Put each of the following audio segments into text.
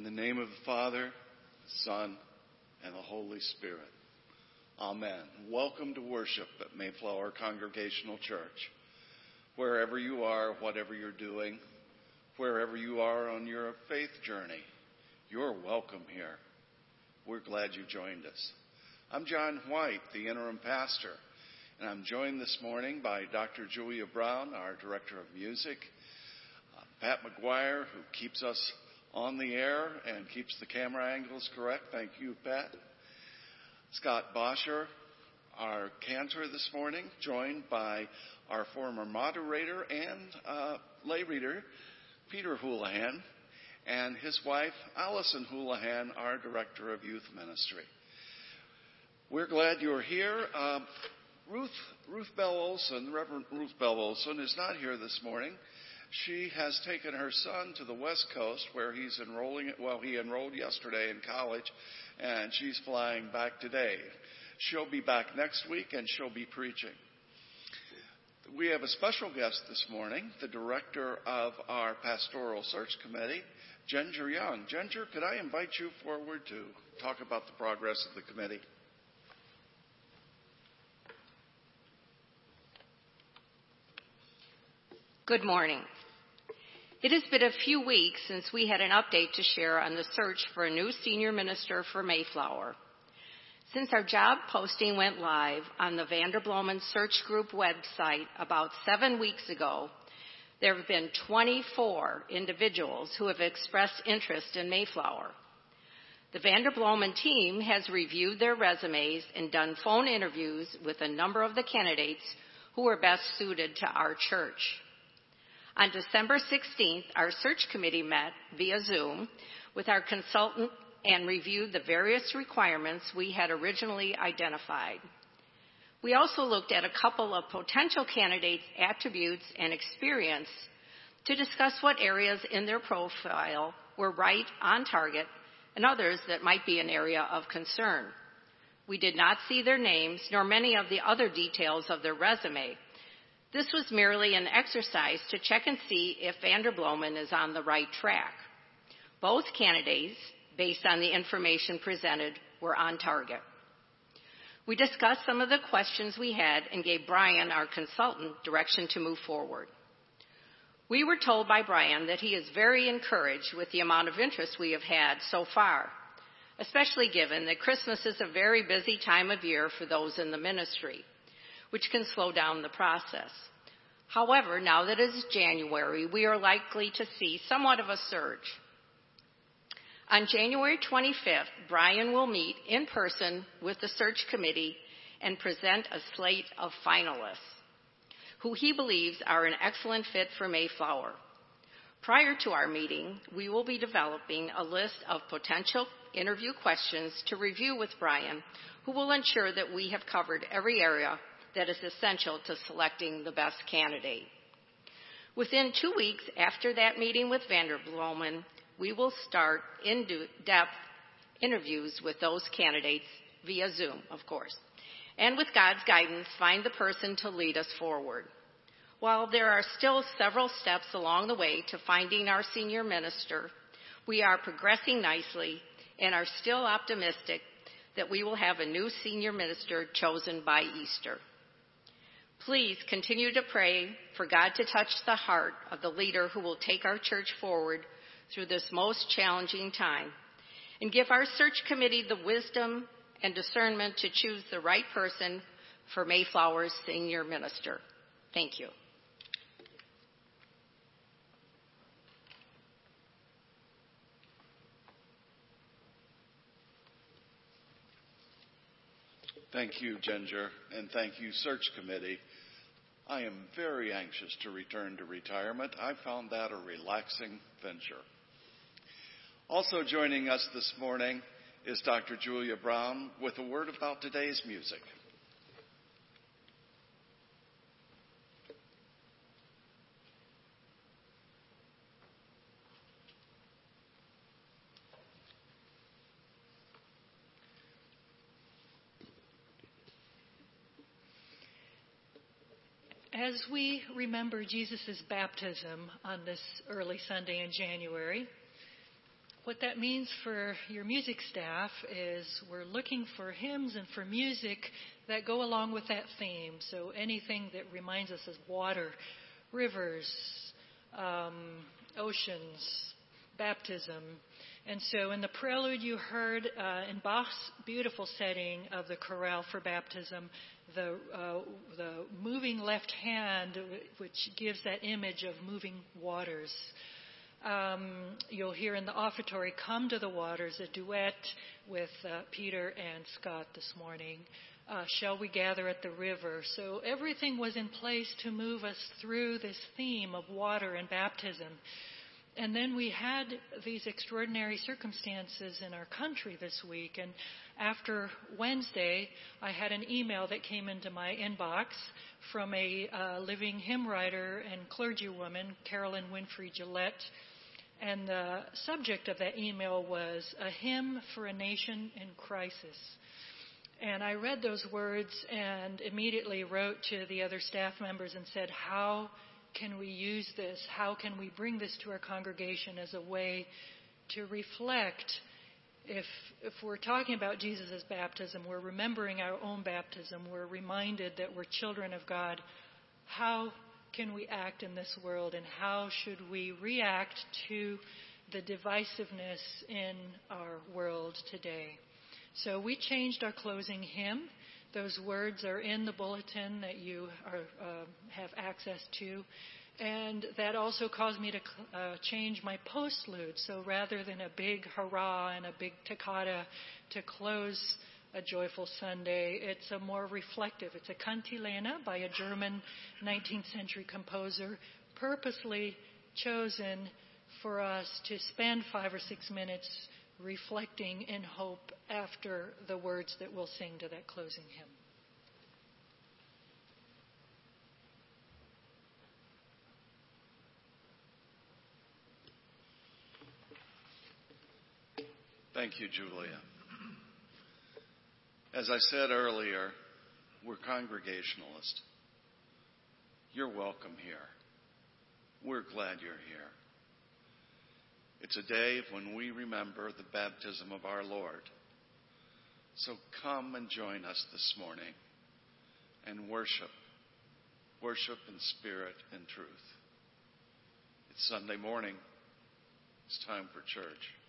In the name of the Father, the Son, and the Holy Spirit. Amen. Welcome to worship at Mayflower Congregational Church. Wherever you are, whatever you're doing, wherever you are on your faith journey, you're welcome here. We're glad you joined us. I'm John White, the interim pastor, and I'm joined this morning by Dr. Julia Brown, our director of music, uh, Pat McGuire, who keeps us on the air and keeps the camera angles correct. Thank you, Pat. Scott Bosher, our cantor this morning, joined by our former moderator and uh, lay reader, Peter Houlihan, and his wife, Allison Houlihan, our director of youth ministry. We're glad you're here. Uh, Ruth, Ruth Bell Olson, Reverend Ruth Bell Olson, is not here this morning. She has taken her son to the West Coast where he's enrolling, well, he enrolled yesterday in college, and she's flying back today. She'll be back next week and she'll be preaching. We have a special guest this morning, the director of our pastoral search committee, Ginger Young. Ginger, could I invite you forward to talk about the progress of the committee? Good morning. It has been a few weeks since we had an update to share on the search for a new senior minister for Mayflower. Since our job posting went live on the Vanderbloemen Search Group website about seven weeks ago, there have been 24 individuals who have expressed interest in Mayflower. The Vanderbloemen team has reviewed their resumes and done phone interviews with a number of the candidates who are best suited to our church. On December 16th, our search committee met via Zoom with our consultant and reviewed the various requirements we had originally identified. We also looked at a couple of potential candidates' attributes and experience to discuss what areas in their profile were right on target and others that might be an area of concern. We did not see their names nor many of the other details of their resume, this was merely an exercise to check and see if Vanderbloemen is on the right track. Both candidates, based on the information presented, were on target. We discussed some of the questions we had and gave Brian, our consultant, direction to move forward. We were told by Brian that he is very encouraged with the amount of interest we have had so far, especially given that Christmas is a very busy time of year for those in the ministry which can slow down the process. However, now that it is January, we are likely to see somewhat of a surge. On January 25th, Brian will meet in person with the search committee and present a slate of finalists who he believes are an excellent fit for Mayflower. Prior to our meeting, we will be developing a list of potential interview questions to review with Brian, who will ensure that we have covered every area that is essential to selecting the best candidate. Within two weeks after that meeting with Vanderbloemen, we will start in-depth interviews with those candidates via Zoom, of course, and with God's guidance, find the person to lead us forward. While there are still several steps along the way to finding our senior minister, we are progressing nicely and are still optimistic that we will have a new senior minister chosen by Easter. Please continue to pray for God to touch the heart of the leader who will take our church forward through this most challenging time and give our search committee the wisdom and discernment to choose the right person for Mayflower's senior minister. Thank you. Thank you, Ginger, and thank you, Search Committee. I am very anxious to return to retirement. I found that a relaxing venture. Also joining us this morning is Dr. Julia Brown with a word about today's music. As we remember Jesus' baptism on this early Sunday in January, what that means for your music staff is we're looking for hymns and for music that go along with that theme. So anything that reminds us of water, rivers, um, oceans, baptism. And so in the prelude, you heard uh, in Bach's beautiful setting of the chorale for baptism, the, uh, the moving left hand, which gives that image of moving waters. Um, you'll hear in the offertory, Come to the Waters, a duet with uh, Peter and Scott this morning. Uh, shall we gather at the river? So everything was in place to move us through this theme of water and baptism. And then we had these extraordinary circumstances in our country this week. And after Wednesday, I had an email that came into my inbox from a uh, living hymn writer and clergywoman, Carolyn Winfrey Gillette. And the subject of that email was A Hymn for a Nation in Crisis. And I read those words and immediately wrote to the other staff members and said, How can we use this? How can we bring this to our congregation as a way to reflect? If, if we're talking about Jesus' baptism, we're remembering our own baptism, we're reminded that we're children of God. How can we act in this world and how should we react to the divisiveness in our world today? So we changed our closing hymn. Those words are in the bulletin that you are, uh, have access to. And that also caused me to uh, change my postlude. So rather than a big hurrah and a big toccata to close a joyful Sunday, it's a more reflective. It's a cantilena by a German 19th century composer, purposely chosen for us to spend five or six minutes reflecting in hope after the words that we'll sing to that closing hymn. Thank you, Julia. As I said earlier, we're Congregationalist. You're welcome here. We're glad you're here. It's a day when we remember the baptism of our Lord. So come and join us this morning and worship. Worship in spirit and truth. It's Sunday morning. It's time for church.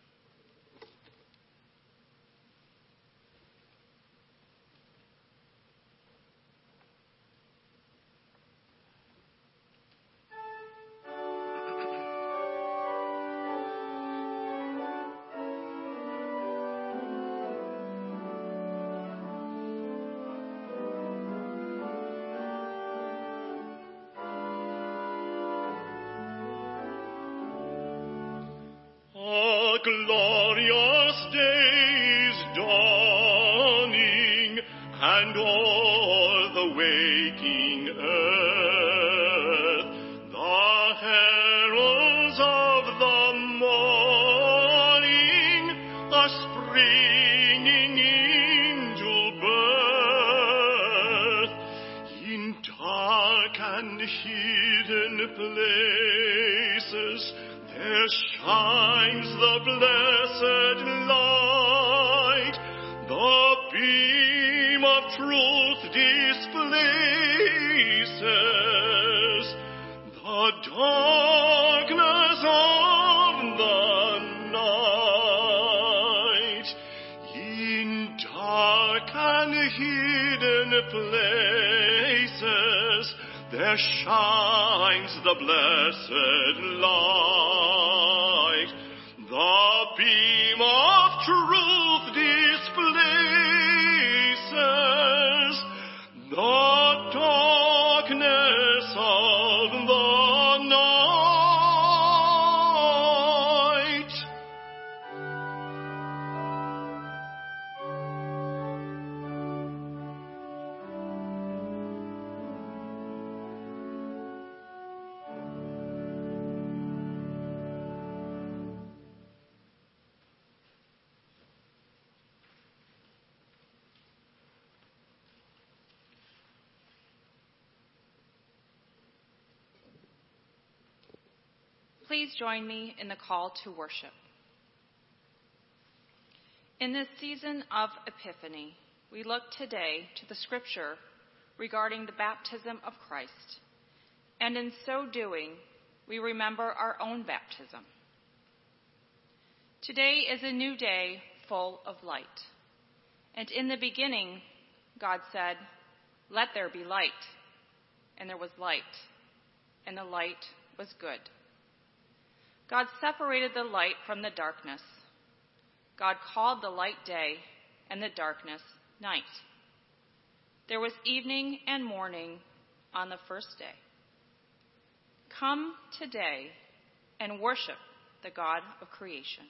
Please join me in the call to worship. In this season of Epiphany, we look today to the scripture regarding the baptism of Christ. And in so doing, we remember our own baptism. Today is a new day full of light. And in the beginning, God said, Let there be light. And there was light. And the light was good. God separated the light from the darkness. God called the light day and the darkness night. There was evening and morning on the first day. Come today and worship the God of creation.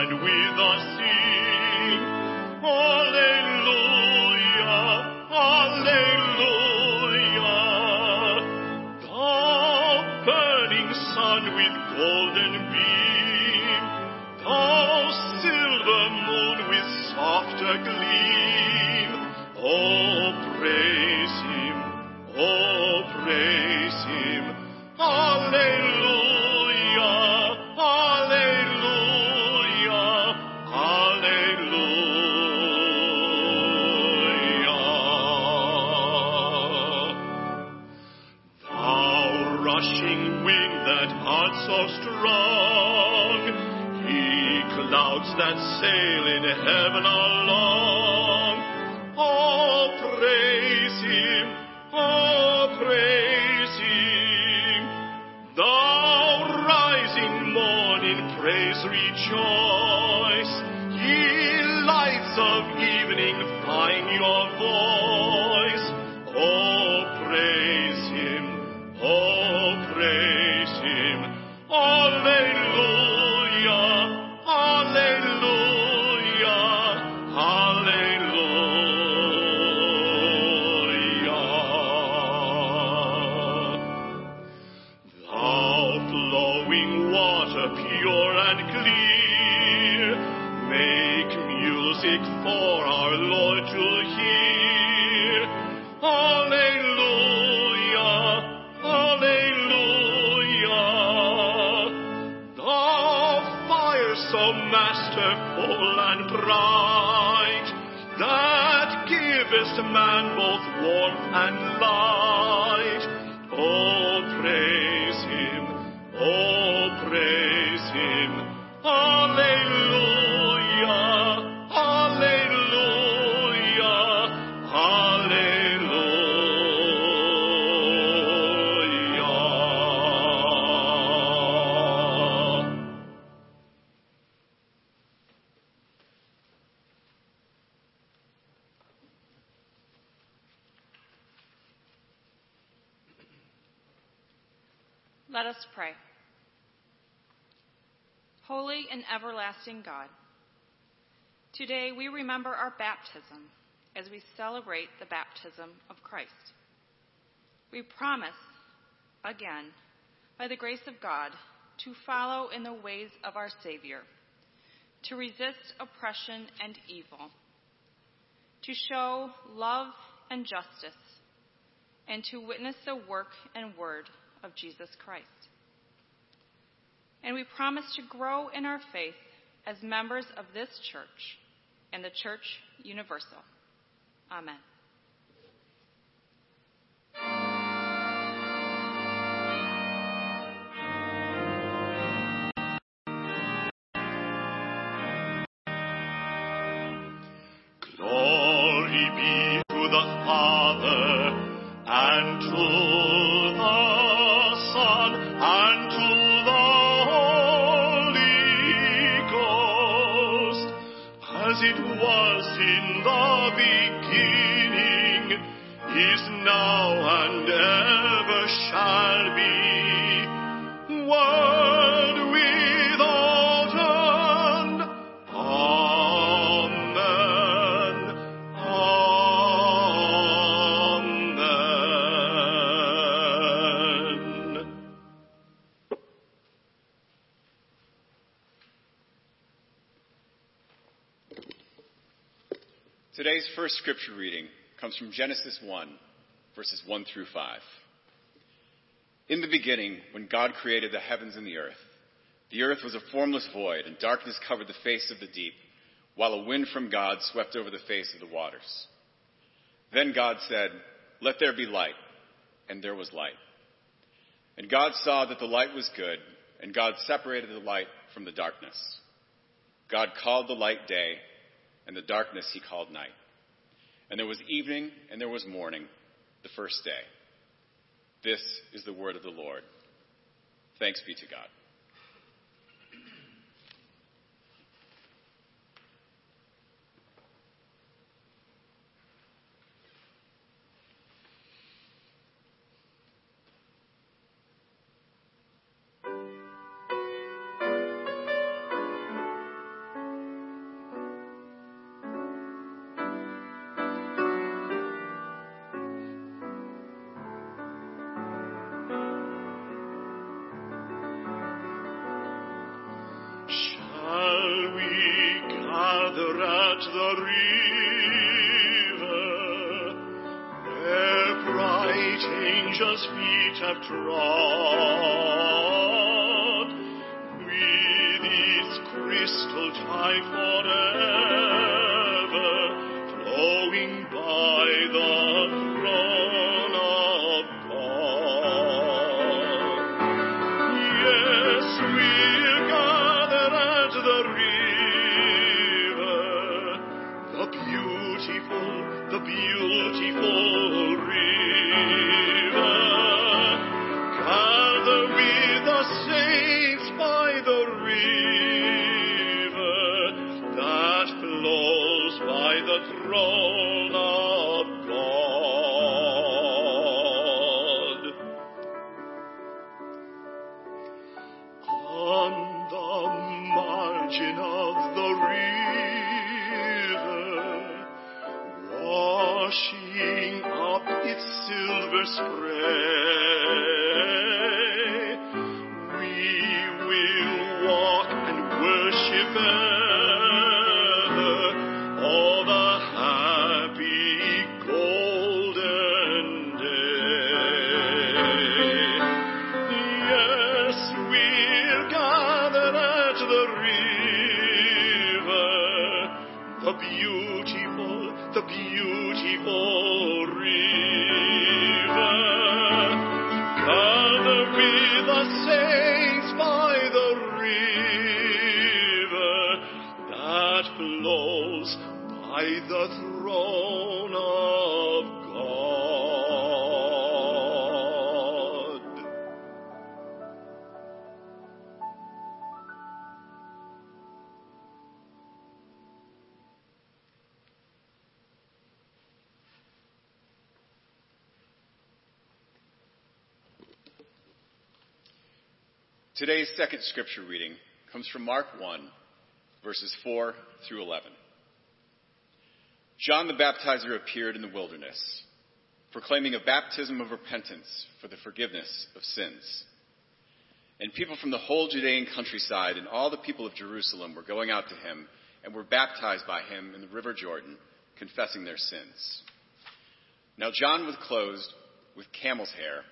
And with us that sail in heaven God, today we remember our baptism as we celebrate the baptism of Christ. We promise, again, by the grace of God, to follow in the ways of our Savior, to resist oppression and evil, to show love and justice, and to witness the work and word of Jesus Christ. And we promise to grow in our faith as members of this church and the Church Universal. Amen. Scripture reading comes from Genesis 1, verses 1 through 5. In the beginning, when God created the heavens and the earth, the earth was a formless void, and darkness covered the face of the deep, while a wind from God swept over the face of the waters. Then God said, Let there be light, and there was light. And God saw that the light was good, and God separated the light from the darkness. God called the light day, and the darkness he called night. And there was evening, and there was morning, the first day. This is the word of the Lord. Thanks be to God. Feet by the Today's second scripture reading comes from Mark 1, verses 4 through 11. John the Baptizer appeared in the wilderness, proclaiming a baptism of repentance for the forgiveness of sins. And people from the whole Judean countryside and all the people of Jerusalem were going out to him and were baptized by him in the river Jordan, confessing their sins. Now John was clothed with camel's hair,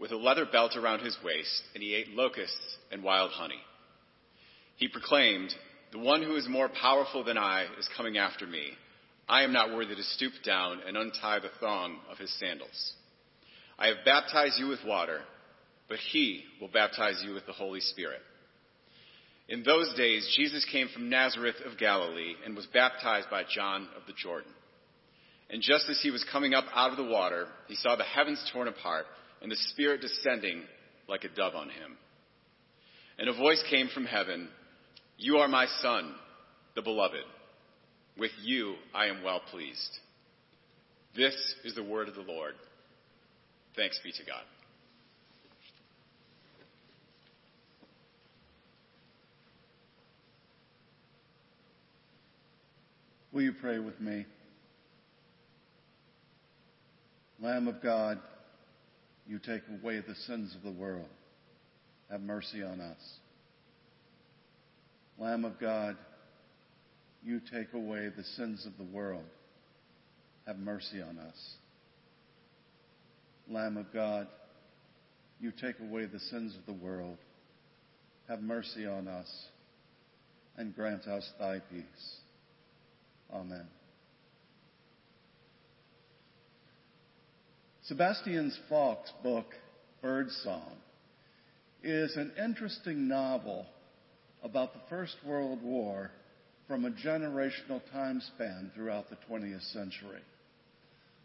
with a leather belt around his waist, and he ate locusts and wild honey. He proclaimed, The one who is more powerful than I is coming after me. I am not worthy to stoop down and untie the thong of his sandals. I have baptized you with water, but he will baptize you with the Holy Spirit. In those days, Jesus came from Nazareth of Galilee and was baptized by John of the Jordan. And just as he was coming up out of the water, he saw the heavens torn apart and the Spirit descending like a dove on him. And a voice came from heaven You are my Son, the Beloved. With you I am well pleased. This is the word of the Lord. Thanks be to God. Will you pray with me? Lamb of God, you take away the sins of the world. Have mercy on us. Lamb of God, you take away the sins of the world. have mercy on us. Lamb of God, you take away the sins of the world. Have mercy on us and grant us thy peace. Amen. Sebastian Faulks' book, Birdsong, is an interesting novel about the First World War from a generational time span throughout the 20th century.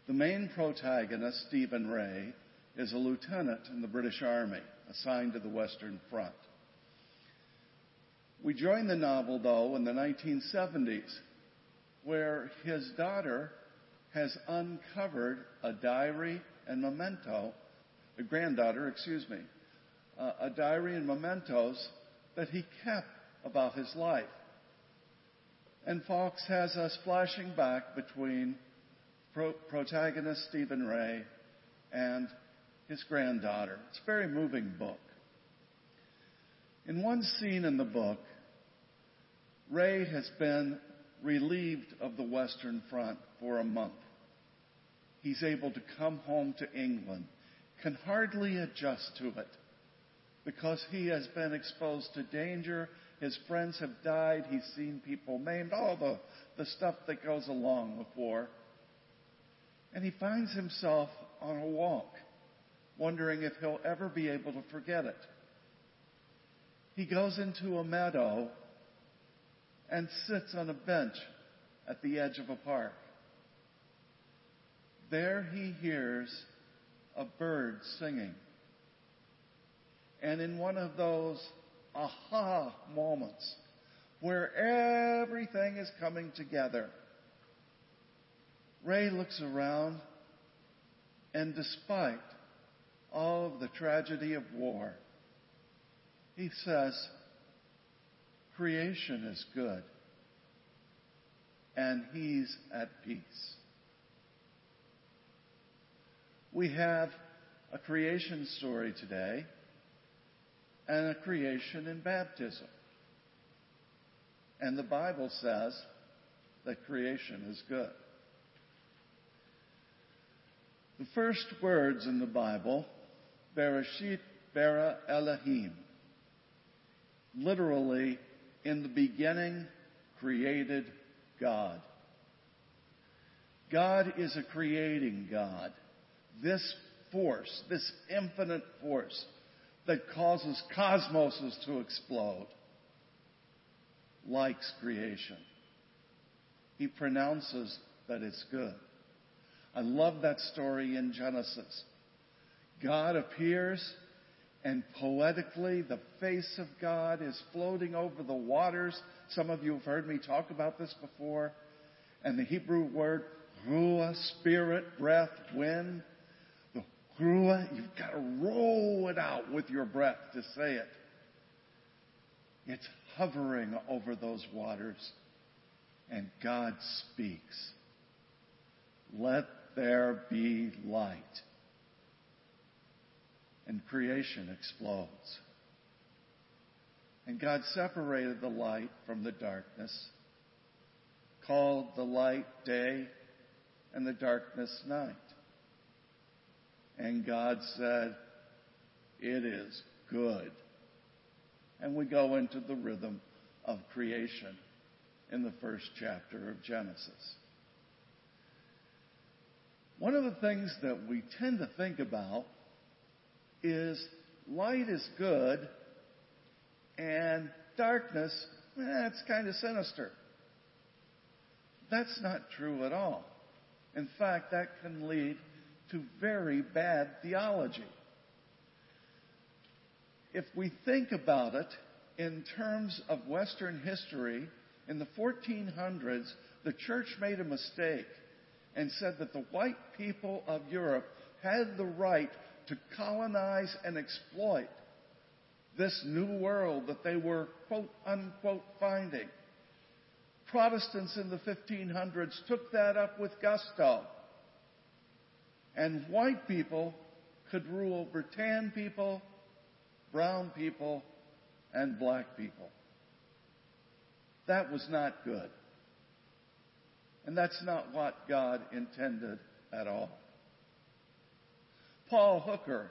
The main protagonist, Stephen Ray, is a lieutenant in the British Army assigned to the Western Front. We join the novel, though, in the 1970s, where his daughter has uncovered a diary and memento, a granddaughter, excuse me, uh, a diary and mementos that he kept about his life. And Faulks has us flashing back between pro- protagonist Stephen Ray and his granddaughter. It's a very moving book. In one scene in the book, Ray has been relieved of the Western Front for a month. He's able to come home to England, can hardly adjust to it because he has been exposed to danger. His friends have died. He's seen people maimed, all the, the stuff that goes along with war. And he finds himself on a walk, wondering if he'll ever be able to forget it. He goes into a meadow and sits on a bench at the edge of a park. There he hears a bird singing. And in one of those aha moments where everything is coming together, Ray looks around and despite all of the tragedy of war, he says, creation is good and he's at peace. We have a creation story today and a creation in baptism. And the Bible says that creation is good. The first words in the Bible, Bereshit bara Elohim, literally, in the beginning created God. God is a creating God. This force, this infinite force that causes cosmoses to explode, likes creation. He pronounces that it's good. I love that story in Genesis. God appears and poetically the face of God is floating over the waters. Some of you have heard me talk about this before. And the Hebrew word ruah, spirit, breath, wind, Grua, you've got to roll it out with your breath to say it. It's hovering over those waters, and God speaks. Let there be light. And creation explodes. And God separated the light from the darkness, called the light day and the darkness night. And God said, It is good. And we go into the rhythm of creation in the first chapter of Genesis. One of the things that we tend to think about is light is good and darkness, eh, kind of sinister. That's not true at all. In fact, that can lead to very bad theology. If we think about it in terms of Western history, in the 1400s, the church made a mistake and said that the white people of Europe had the right to colonize and exploit this new world that they were quote unquote finding. Protestants in the 1500s took that up with gusto and white people could rule over tan people, brown people, and black people. That was not good. And that's not what God intended at all. Paul Hooker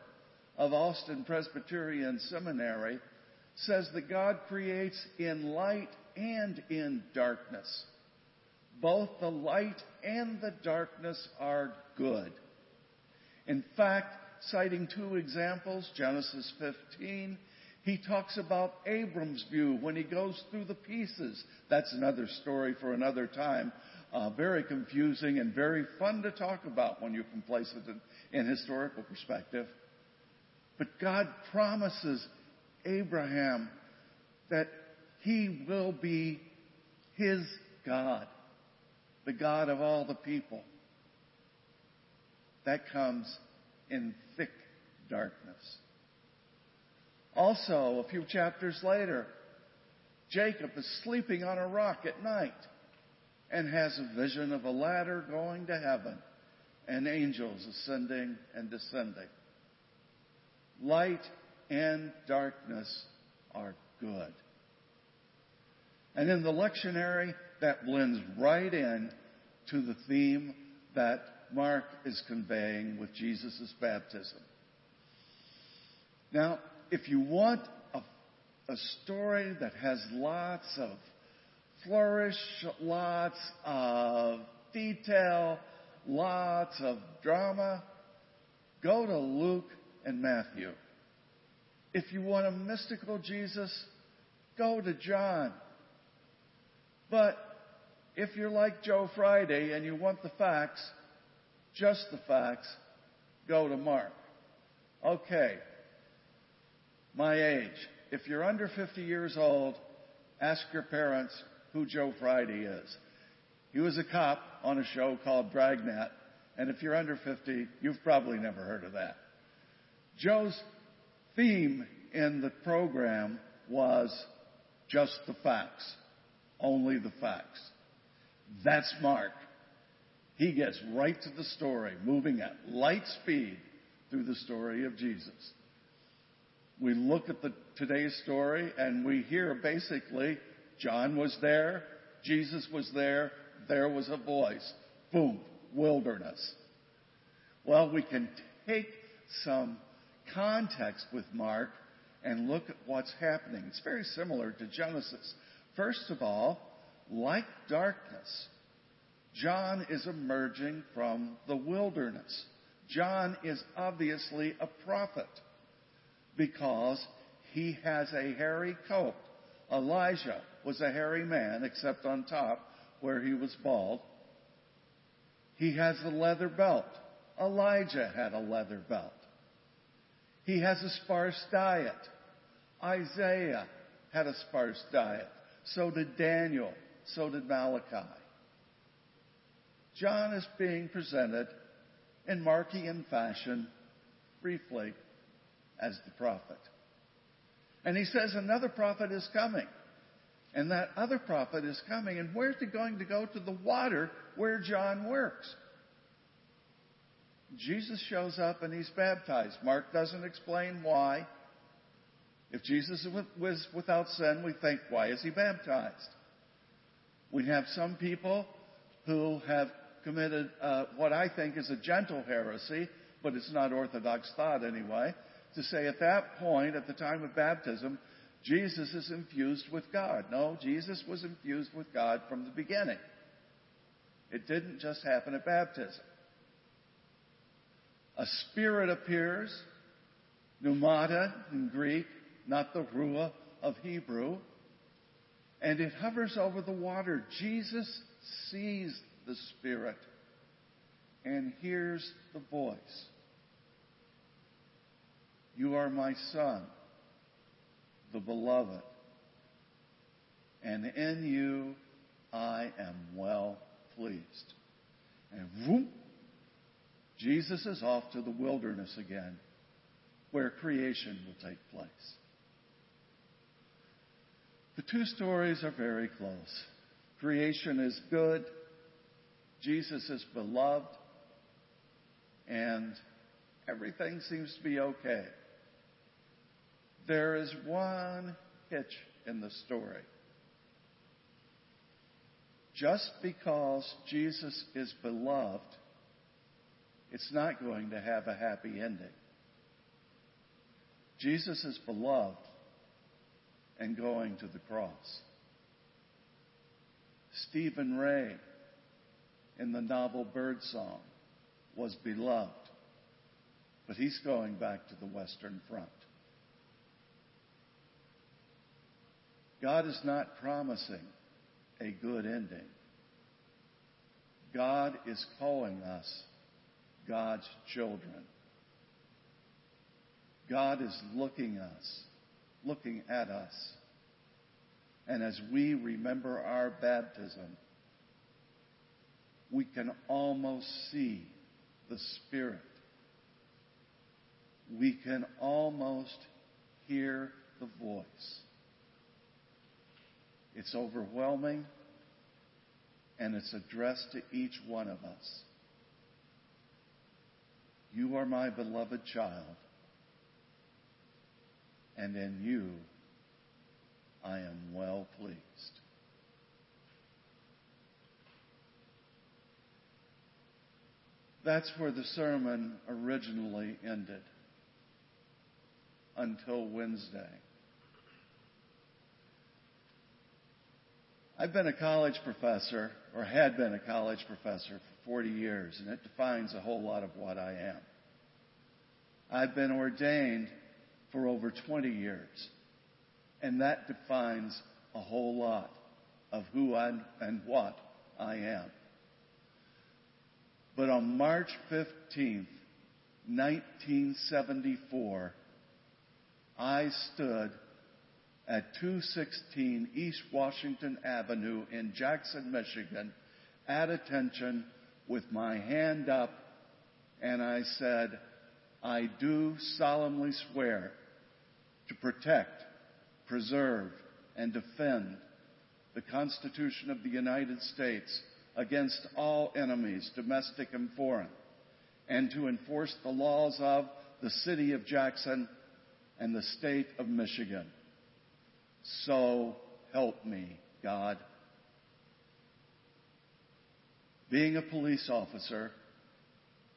of Austin Presbyterian Seminary says that God creates in light and in darkness. Both the light and the darkness are good. In fact, citing two examples, Genesis 15, he talks about Abram's view when he goes through the pieces. That's another story for another time. Uh, very confusing and very fun to talk about when you can place it in, in historical perspective. But God promises Abraham that he will be his God, the God of all the people. That comes in thick darkness. Also, a few chapters later, Jacob is sleeping on a rock at night and has a vision of a ladder going to heaven and angels ascending and descending. Light and darkness are good. And in the lectionary, that blends right in to the theme that Mark is conveying with Jesus' baptism. Now, if you want a, a story that has lots of flourish, lots of detail, lots of drama, go to Luke and Matthew. If you want a mystical Jesus, go to John. But if you're like Joe Friday and you want the facts, just the facts, go to Mark. Okay. My age. If you're under 50 years old, ask your parents who Joe Friday is. He was a cop on a show called Dragnet, and if you're under 50, you've probably never heard of that. Joe's theme in the program was just the facts, only the facts. That's Mark. He gets right to the story, moving at light speed through the story of Jesus. We look at the today's story and we hear basically John was there, Jesus was there, there was a voice. Boom, wilderness. Well, we can take some context with Mark and look at what's happening. It's very similar to Genesis. First of all, like darkness, John is emerging from the wilderness. John is obviously a prophet because he has a hairy coat. Elijah was a hairy man, except on top where he was bald. He has a leather belt. Elijah had a leather belt. He has a sparse diet. Isaiah had a sparse diet. So did Daniel. So did Malachi. John is being presented in Markian fashion, briefly, as the prophet. And he says another prophet is coming. And that other prophet is coming. And where's he going to go? To the water where John works. Jesus shows up and he's baptized. Mark doesn't explain why. If Jesus was without sin, we think, why is he baptized? We have some people who have committed uh, what I think is a gentle heresy, but it's not Orthodox thought anyway, to say at that point, at the time of baptism, Jesus is infused with God. No, Jesus was infused with God from the beginning. It didn't just happen at baptism. A spirit appears, pneumata in Greek, not the ruah of Hebrew, and it hovers over the water. Jesus sees the Spirit and hears the voice. You are my Son, the beloved, and in you I am well pleased. And whoop, Jesus is off to the wilderness again, where creation will take place. The two stories are very close. Creation is good, Jesus is beloved, and everything seems to be okay. There is one hitch in the story. just because Jesus is beloved, it's not going to have a happy ending. Jesus is beloved and going to the cross. Stephen Ray in the novel Birdsong was beloved, but he's going back to the Western Front. God is not promising a good ending. God is calling us God's children. God is looking us, looking at us. And as we remember our baptism, we can almost see the Spirit. We can almost hear the voice. It's overwhelming and it's addressed to each one of us. You are my beloved child, and in you I am well pleased. That's where the sermon originally ended until Wednesday. I've been a college professor, or had been a college professor for 40 years, and it defines a whole lot of what I am. I've been ordained for over 20 years, and that defines a whole lot of who I and what I am. But on March 15th, 1974, I stood at 216 East Washington Avenue in Jackson, Michigan, at attention with my hand up, and I said, I do solemnly swear to protect, preserve, and defend the Constitution of the United States against all enemies, domestic and foreign, and to enforce the laws of the City of Jackson and the State of Michigan. So help me, God. Being a police officer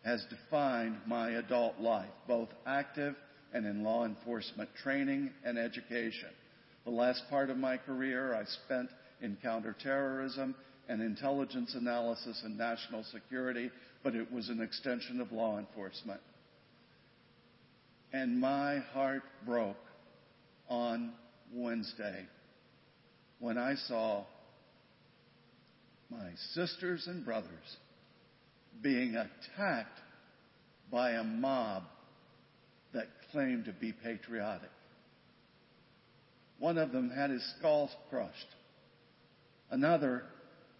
has defined my adult life, both active and in law enforcement training and education. The last part of my career I spent in counterterrorism and intelligence analysis and national security, but it was an extension of law enforcement. And my heart broke on Wednesday when I saw my sisters and brothers being attacked by a mob that claimed to be patriotic. One of them had his skull crushed. Another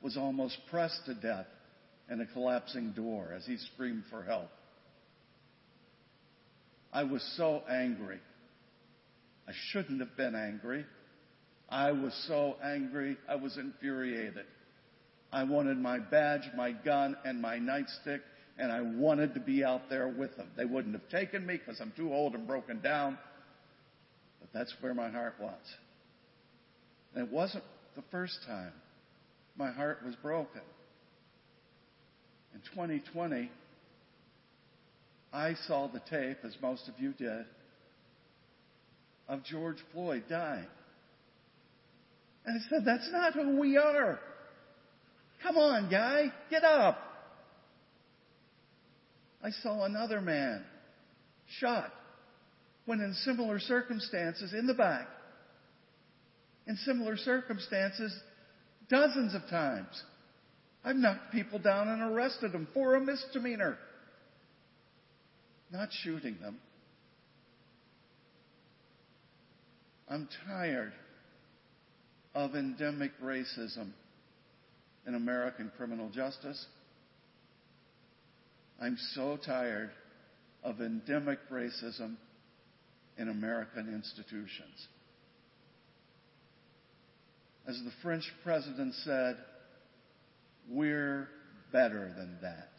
was almost pressed to death in a collapsing door as he screamed for help. I was so angry. I shouldn't have been angry. I was so angry, I was infuriated. I wanted my badge, my gun, and my nightstick, and I wanted to be out there with them. They wouldn't have taken me because I'm too old and broken down, but that's where my heart was. And it wasn't the first time my heart was broken. In 2020, I saw the tape, as most of you did, of George Floyd dying. And I said, That's not who we are. Come on, guy, get up. I saw another man shot when in similar circumstances in the back. In similar circumstances, dozens of times. I've knocked people down and arrested them for a misdemeanor. Not shooting them. I'm tired of endemic racism in American criminal justice. I'm so tired of endemic racism in American institutions. As the French president said, we're better than that.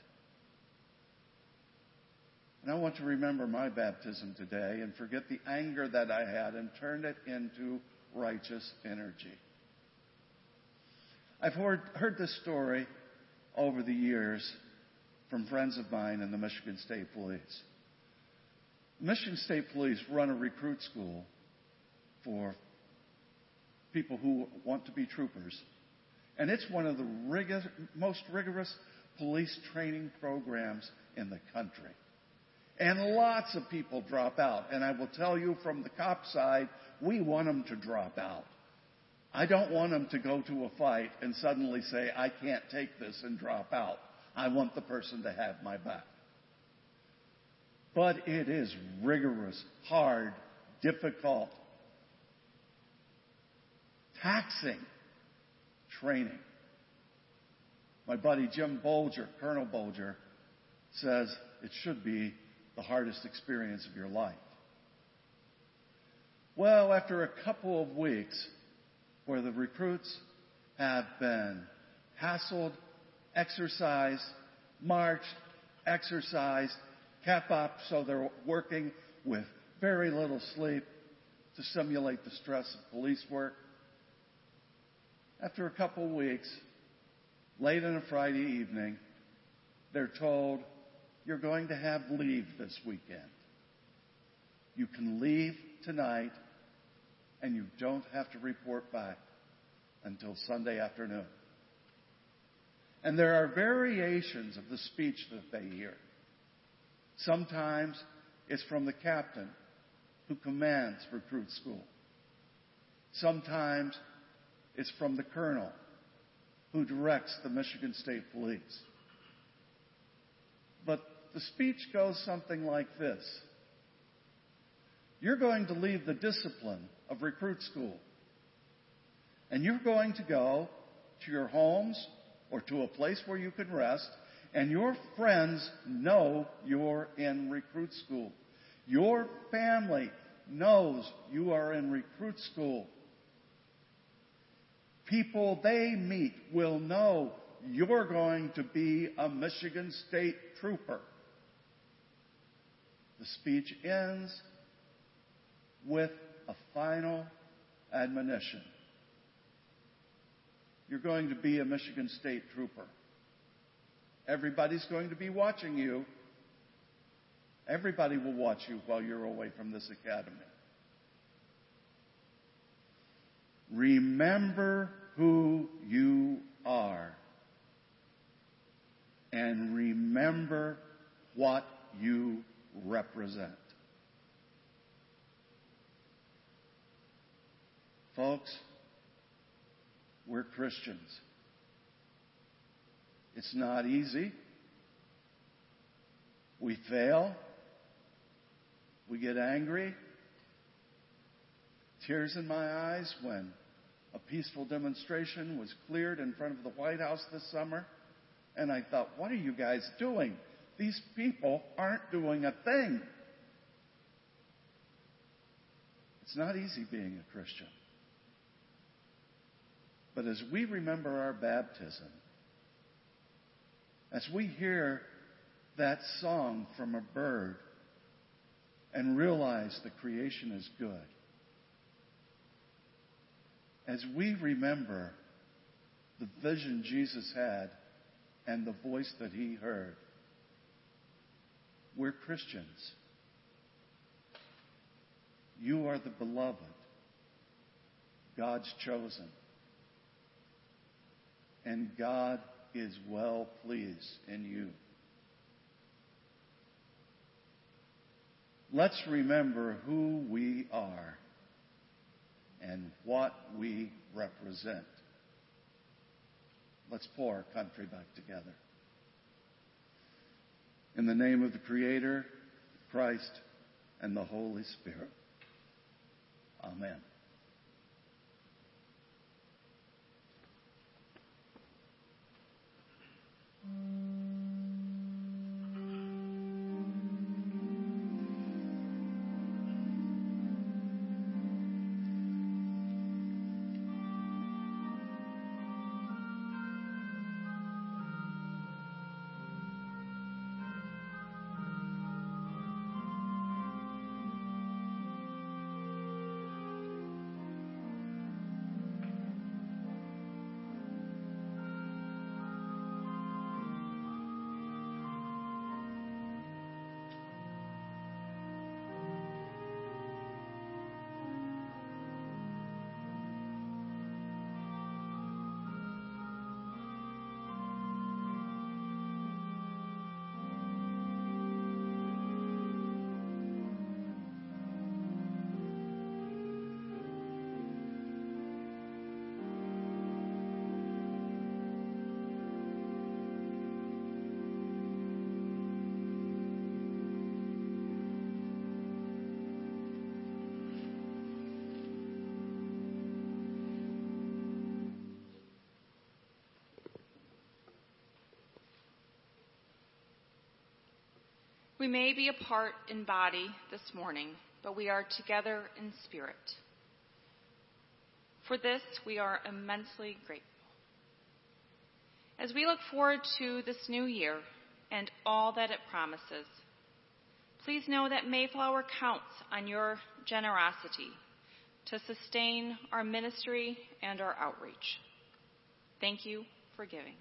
And I want to remember my baptism today and forget the anger that I had and turn it into righteous energy. I've heard, heard this story over the years from friends of mine in the Michigan State Police. Michigan State Police run a recruit school for people who want to be troopers. And it's one of the most rigorous police training programs in the country. And lots of people drop out. And I will tell you from the cop side, we want them to drop out. I don't want them to go to a fight and suddenly say, I can't take this and drop out. I want the person to have my back. But it is rigorous, hard, difficult, taxing training. My buddy Jim Bolger, Colonel Bolger, says it should be the hardest experience of your life. Well, after a couple of weeks where the recruits have been hassled, exercised, marched, exercised, kept up so they're working with very little sleep to simulate the stress of police work. After a couple of weeks, late on a Friday evening, they're told, You're going to have leave this weekend. You can leave tonight, and you don't have to report back until Sunday afternoon. And there are variations of the speech that they hear. Sometimes it's from the captain who commands recruit school. Sometimes it's from the colonel who directs the Michigan State Police. But the speech goes something like this You're going to leave the discipline of recruit school, and you're going to go to your homes or to a place where you can rest, and your friends know you're in recruit school. Your family knows you are in recruit school people they meet will know you're going to be a Michigan State trooper. The speech ends with a final admonition. You're going to be a Michigan State trooper. Everybody's going to be watching you. Everybody will watch you while you're away from this academy. Remember who you are. And remember what you represent. Folks, we're Christians. It's not easy. We fail. We get angry. Tears in my eyes when a peaceful demonstration was cleared in front of the White House this summer. And I thought, what are you guys doing? These people aren't doing a thing. It's not easy being a Christian. But as we remember our baptism, as we hear that song from a bird and realize the creation is good, as we remember the vision Jesus had and the voice that he heard, we're Christians. You are the beloved, God's chosen. And God is well pleased in you. Let's remember who we are and what we represent. Let's pull our country back together. In the name of the Creator, Christ, and the Holy Spirit. Amen. We may be apart in body this morning, but we are together in spirit. For this, we are immensely grateful. As we look forward to this new year and all that it promises, please know that Mayflower counts on your generosity to sustain our ministry and our outreach. Thank you for giving.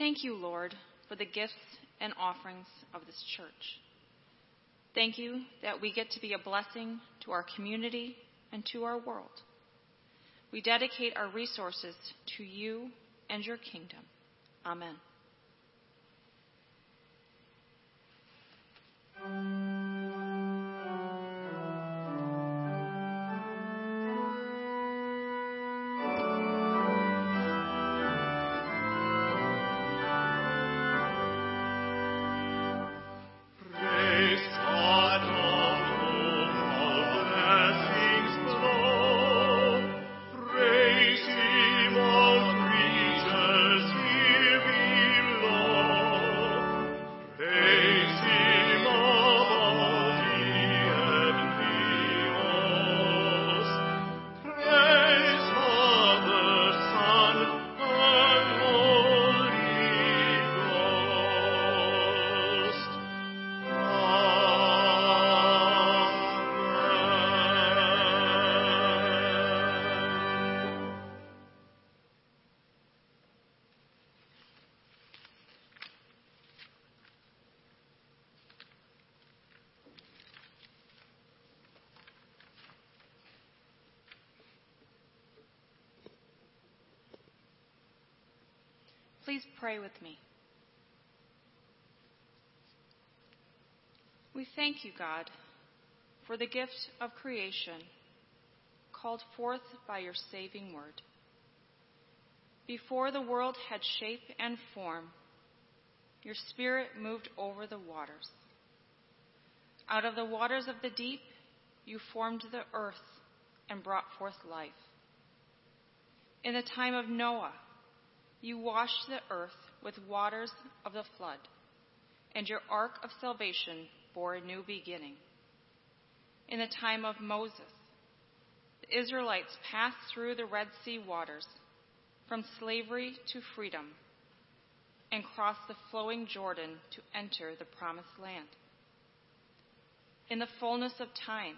Thank you, Lord, for the gifts and offerings of this church. Thank you that we get to be a blessing to our community and to our world. We dedicate our resources to you and your kingdom. Amen. Pray with me. We thank you, God, for the gift of creation called forth by your saving word. Before the world had shape and form, your spirit moved over the waters. Out of the waters of the deep, you formed the earth and brought forth life. In the time of Noah, you washed the earth with waters of the flood, and your ark of salvation bore a new beginning. In the time of Moses, the Israelites passed through the Red Sea waters from slavery to freedom and crossed the flowing Jordan to enter the promised land. In the fullness of time,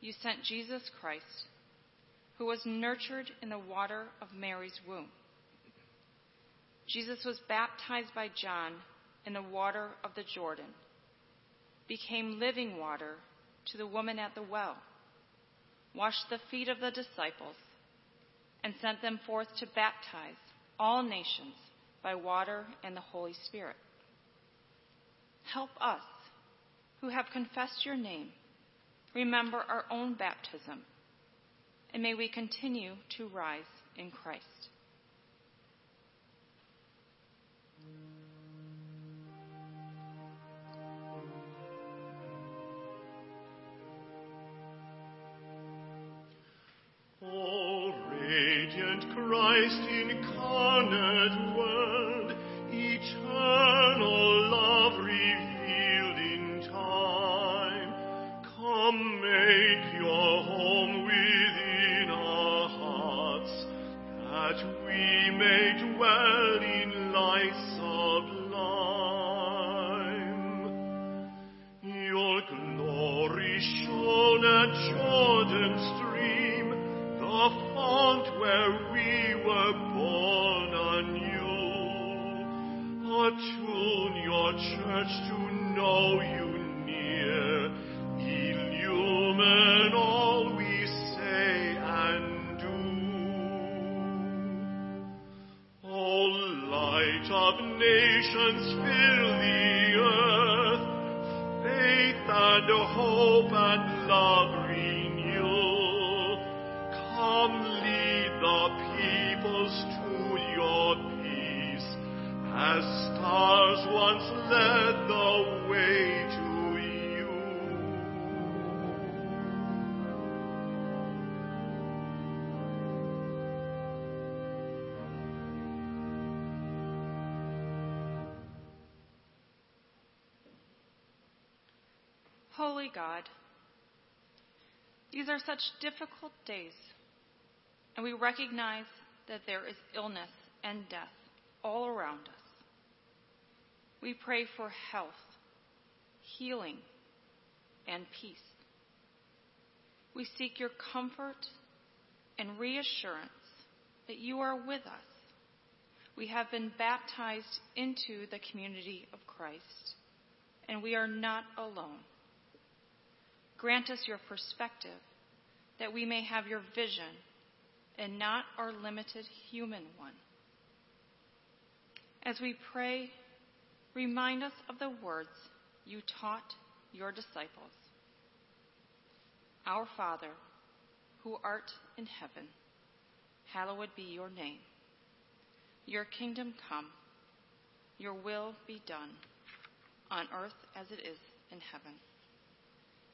you sent Jesus Christ, who was nurtured in the water of Mary's womb. Jesus was baptized by John in the water of the Jordan, became living water to the woman at the well, washed the feet of the disciples, and sent them forth to baptize all nations by water and the Holy Spirit. Help us, who have confessed your name, remember our own baptism, and may we continue to rise in Christ. Christ incarnate nations, fill the earth, faith and hope and love renew. Come lead the peoples to your peace, as stars once led the such difficult days, and we recognize that there is illness and death all around us. We pray for health, healing, and peace. We seek your comfort and reassurance that you are with us. We have been baptized into the community of Christ, and we are not alone. Grant us your perspective that we may have your vision and not our limited human one. As we pray, remind us of the words you taught your disciples. Our Father, who art in heaven, hallowed be your name. Your kingdom come, your will be done, on earth as it is in heaven.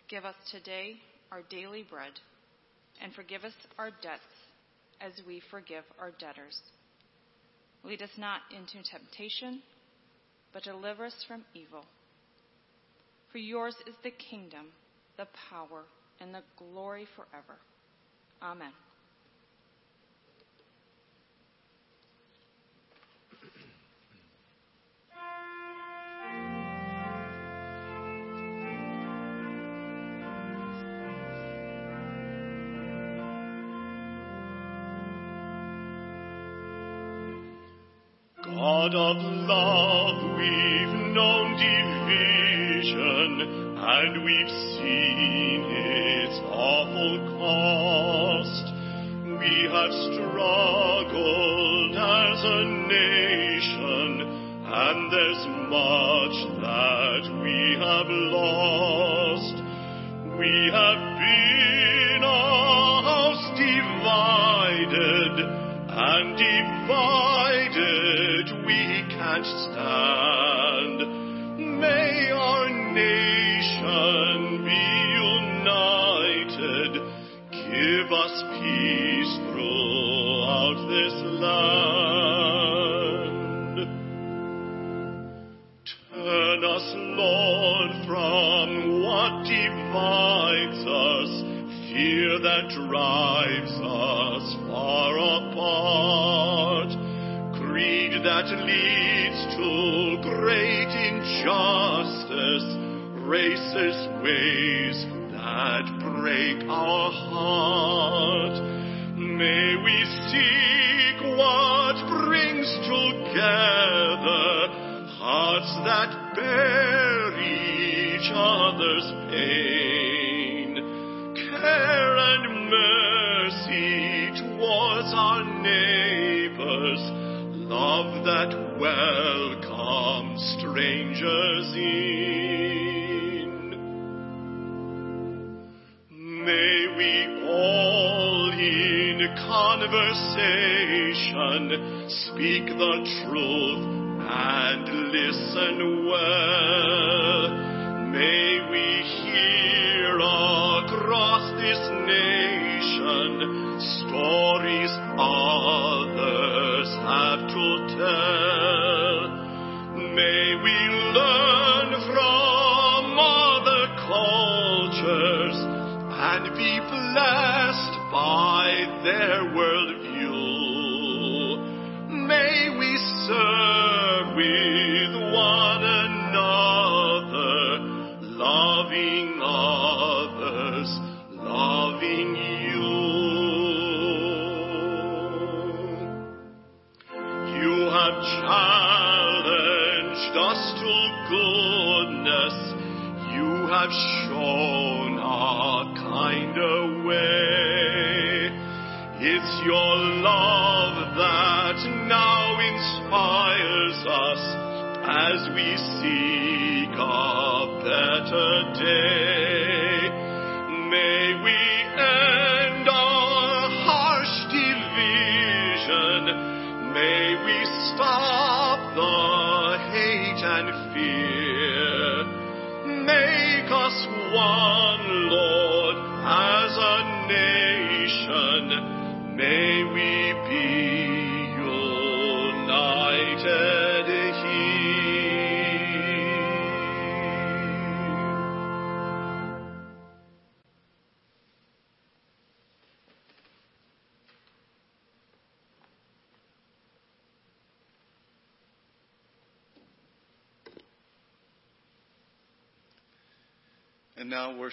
Give us today our daily bread, and forgive us our debts as we forgive our debtors. Lead us not into temptation, but deliver us from evil. For yours is the kingdom, the power, and the glory forever. Amen. God of love, we've known division, and we've seen its awful cost. We have struggled as a nation and there's much that we have lost. We have that drives us far apart, greed that leads to great injustice, racist ways that break our that welcomes strangers in. May we all in conversation speak the truth and listen well.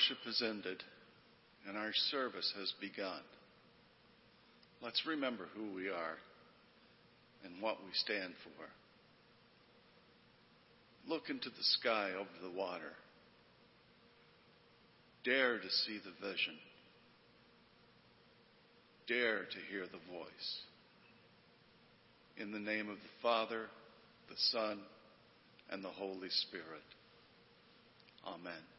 Worship has ended and our service has begun. Let's remember who we are and what we stand for. Look into the sky over the water. Dare to see the vision. Dare to hear the voice. In the name of the Father, the Son, and the Holy Spirit. Amen.